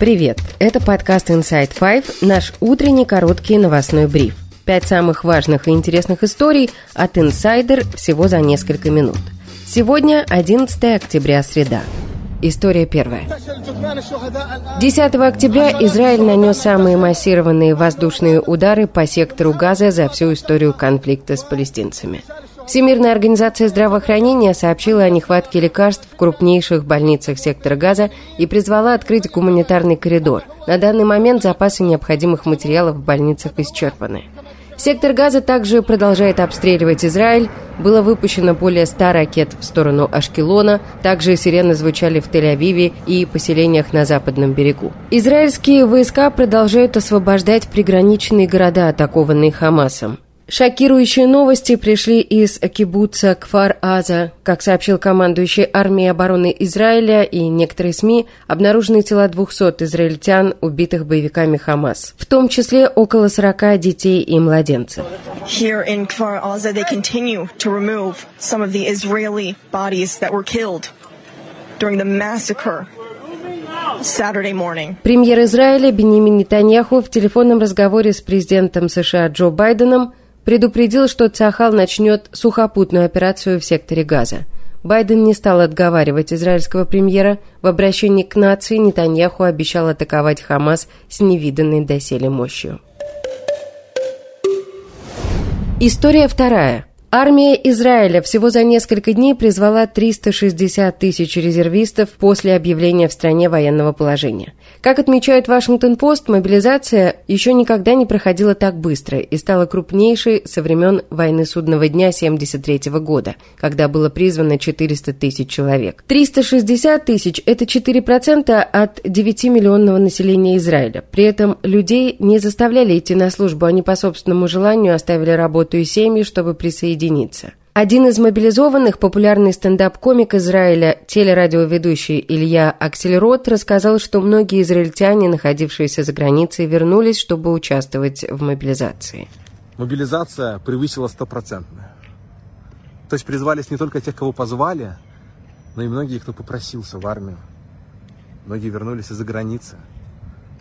Привет! Это подкаст Inside Five, наш утренний короткий новостной бриф. Пять самых важных и интересных историй от Insider всего за несколько минут. Сегодня 11 октября, среда. История первая. 10 октября Израиль нанес самые массированные воздушные удары по сектору Газа за всю историю конфликта с палестинцами. Всемирная организация здравоохранения сообщила о нехватке лекарств в крупнейших больницах сектора Газа и призвала открыть гуманитарный коридор. На данный момент запасы необходимых материалов в больницах исчерпаны. Сектор Газа также продолжает обстреливать Израиль. Было выпущено более 100 ракет в сторону Ашкелона. Также сирены звучали в Тель-Авиве и поселениях на западном берегу. Израильские войска продолжают освобождать приграничные города, атакованные Хамасом. Шокирующие новости пришли из кибуца Кфар-Аза. Как сообщил командующий армией обороны Израиля и некоторые СМИ, обнаружены тела 200 израильтян, убитых боевиками Хамас, в том числе около 40 детей и младенцев. Here in Kfar Aza, they continue to remove some of the Israeli bodies that were killed during the massacre Премьер Израиля Бенемин Нетаньяху в телефонном разговоре с президентом США Джо Байденом предупредил, что Цахал начнет сухопутную операцию в секторе Газа. Байден не стал отговаривать израильского премьера. В обращении к нации Нетаньяху обещал атаковать Хамас с невиданной доселе мощью. История вторая. Армия Израиля всего за несколько дней призвала 360 тысяч резервистов после объявления в стране военного положения. Как отмечает Вашингтон-Пост, мобилизация еще никогда не проходила так быстро и стала крупнейшей со времен войны судного дня 1973 года, когда было призвано 400 тысяч человек. 360 тысяч – это 4% от 9-миллионного населения Израиля. При этом людей не заставляли идти на службу, они по собственному желанию оставили работу и семьи, чтобы присоединиться. Один из мобилизованных, популярный стендап-комик Израиля, телерадиоведущий Илья Аксельрот, рассказал, что многие израильтяне, находившиеся за границей, вернулись, чтобы участвовать в мобилизации. Мобилизация превысила стопроцентную. То есть призвались не только тех, кого позвали, но и многие, кто попросился в армию. Многие вернулись из-за границы,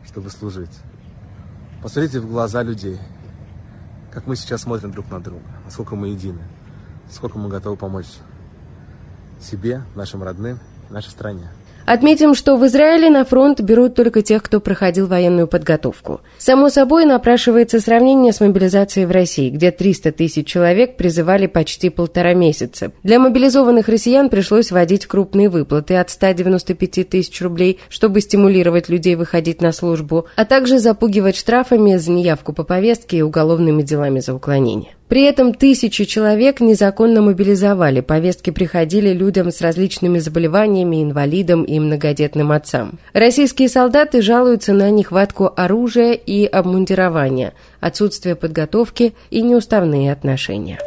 чтобы служить. Посмотрите в глаза людей – как мы сейчас смотрим друг на друга, насколько мы едины, сколько мы готовы помочь себе, нашим родным, нашей стране. Отметим, что в Израиле на фронт берут только тех, кто проходил военную подготовку. Само собой напрашивается сравнение с мобилизацией в России, где 300 тысяч человек призывали почти полтора месяца. Для мобилизованных россиян пришлось вводить крупные выплаты от 195 тысяч рублей, чтобы стимулировать людей выходить на службу, а также запугивать штрафами за неявку по повестке и уголовными делами за уклонение. При этом тысячи человек незаконно мобилизовали, повестки приходили людям с различными заболеваниями, инвалидам и многодетным отцам. Российские солдаты жалуются на нехватку оружия и обмундирования, отсутствие подготовки и неуставные отношения.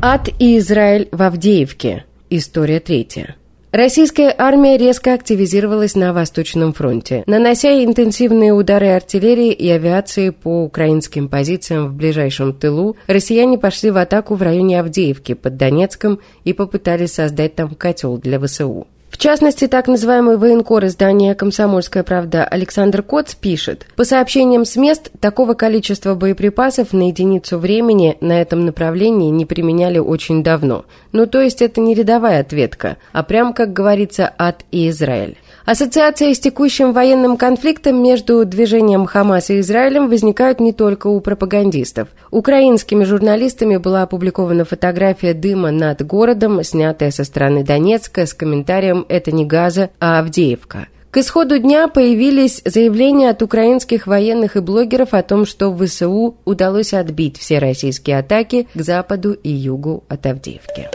Ад и Израиль в Авдеевке. История третья. Российская армия резко активизировалась на Восточном фронте, нанося интенсивные удары артиллерии и авиации по украинским позициям в ближайшем тылу. Россияне пошли в атаку в районе Авдеевки под Донецком и попытались создать там котел для ВСУ. В частности, так называемый военкор издания «Комсомольская правда» Александр Коц пишет, по сообщениям с мест, такого количества боеприпасов на единицу времени на этом направлении не применяли очень давно. Ну, то есть это не рядовая ответка, а прям, как говорится, ад и Израиль. Ассоциация с текущим военным конфликтом между движением Хамас и Израилем возникают не только у пропагандистов. Украинскими журналистами была опубликована фотография дыма над городом, снятая со стороны Донецка с комментарием «Это не Газа, а Авдеевка». К исходу дня появились заявления от украинских военных и блогеров о том, что в ВСУ удалось отбить все российские атаки к западу и югу от Авдеевки.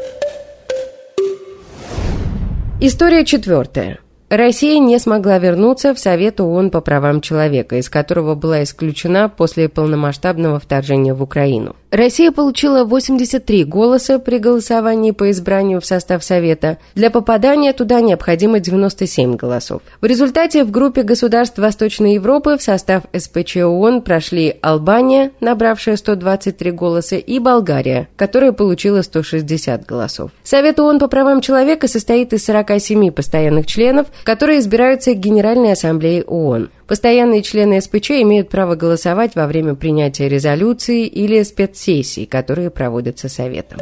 История четвертая. Россия не смогла вернуться в Совет ООН по правам человека, из которого была исключена после полномасштабного вторжения в Украину. Россия получила 83 голоса при голосовании по избранию в состав Совета. Для попадания туда необходимо 97 голосов. В результате в группе государств Восточной Европы в состав СПЧ ООН прошли Албания, набравшая 123 голоса, и Болгария, которая получила 160 голосов. Совет ООН по правам человека состоит из 47 постоянных членов, которые избираются Генеральной Ассамблеей ООН. Постоянные члены СПЧ имеют право голосовать во время принятия резолюции или спецсессий, которые проводятся Советом.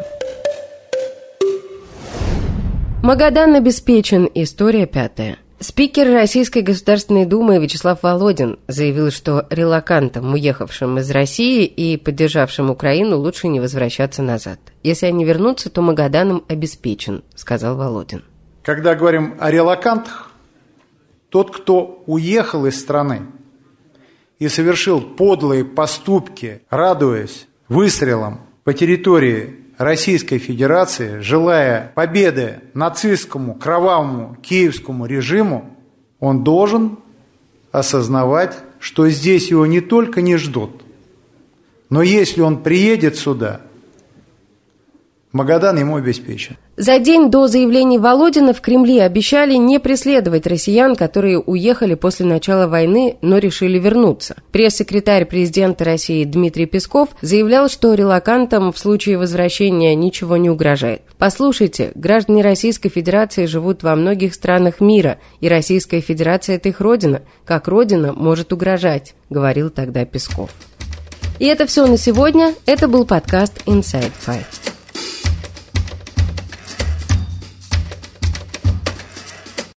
Магадан обеспечен. История пятая. Спикер Российской Государственной Думы Вячеслав Володин заявил, что релакантам, уехавшим из России и поддержавшим Украину, лучше не возвращаться назад. Если они вернутся, то Магаданом обеспечен, сказал Володин. Когда говорим о релакантах, тот, кто уехал из страны и совершил подлые поступки, радуясь выстрелам по территории Российской Федерации, желая победы нацистскому, кровавому, киевскому режиму, он должен осознавать, что здесь его не только не ждут, но если он приедет сюда, Магадан ему обеспечен. За день до заявлений Володина в Кремле обещали не преследовать россиян, которые уехали после начала войны, но решили вернуться. Пресс-секретарь президента России Дмитрий Песков заявлял, что релакантам в случае возвращения ничего не угрожает. Послушайте, граждане Российской Федерации живут во многих странах мира, и Российская Федерация – это их родина. Как родина может угрожать, говорил тогда Песков. И это все на сегодня. Это был подкаст Inside Five.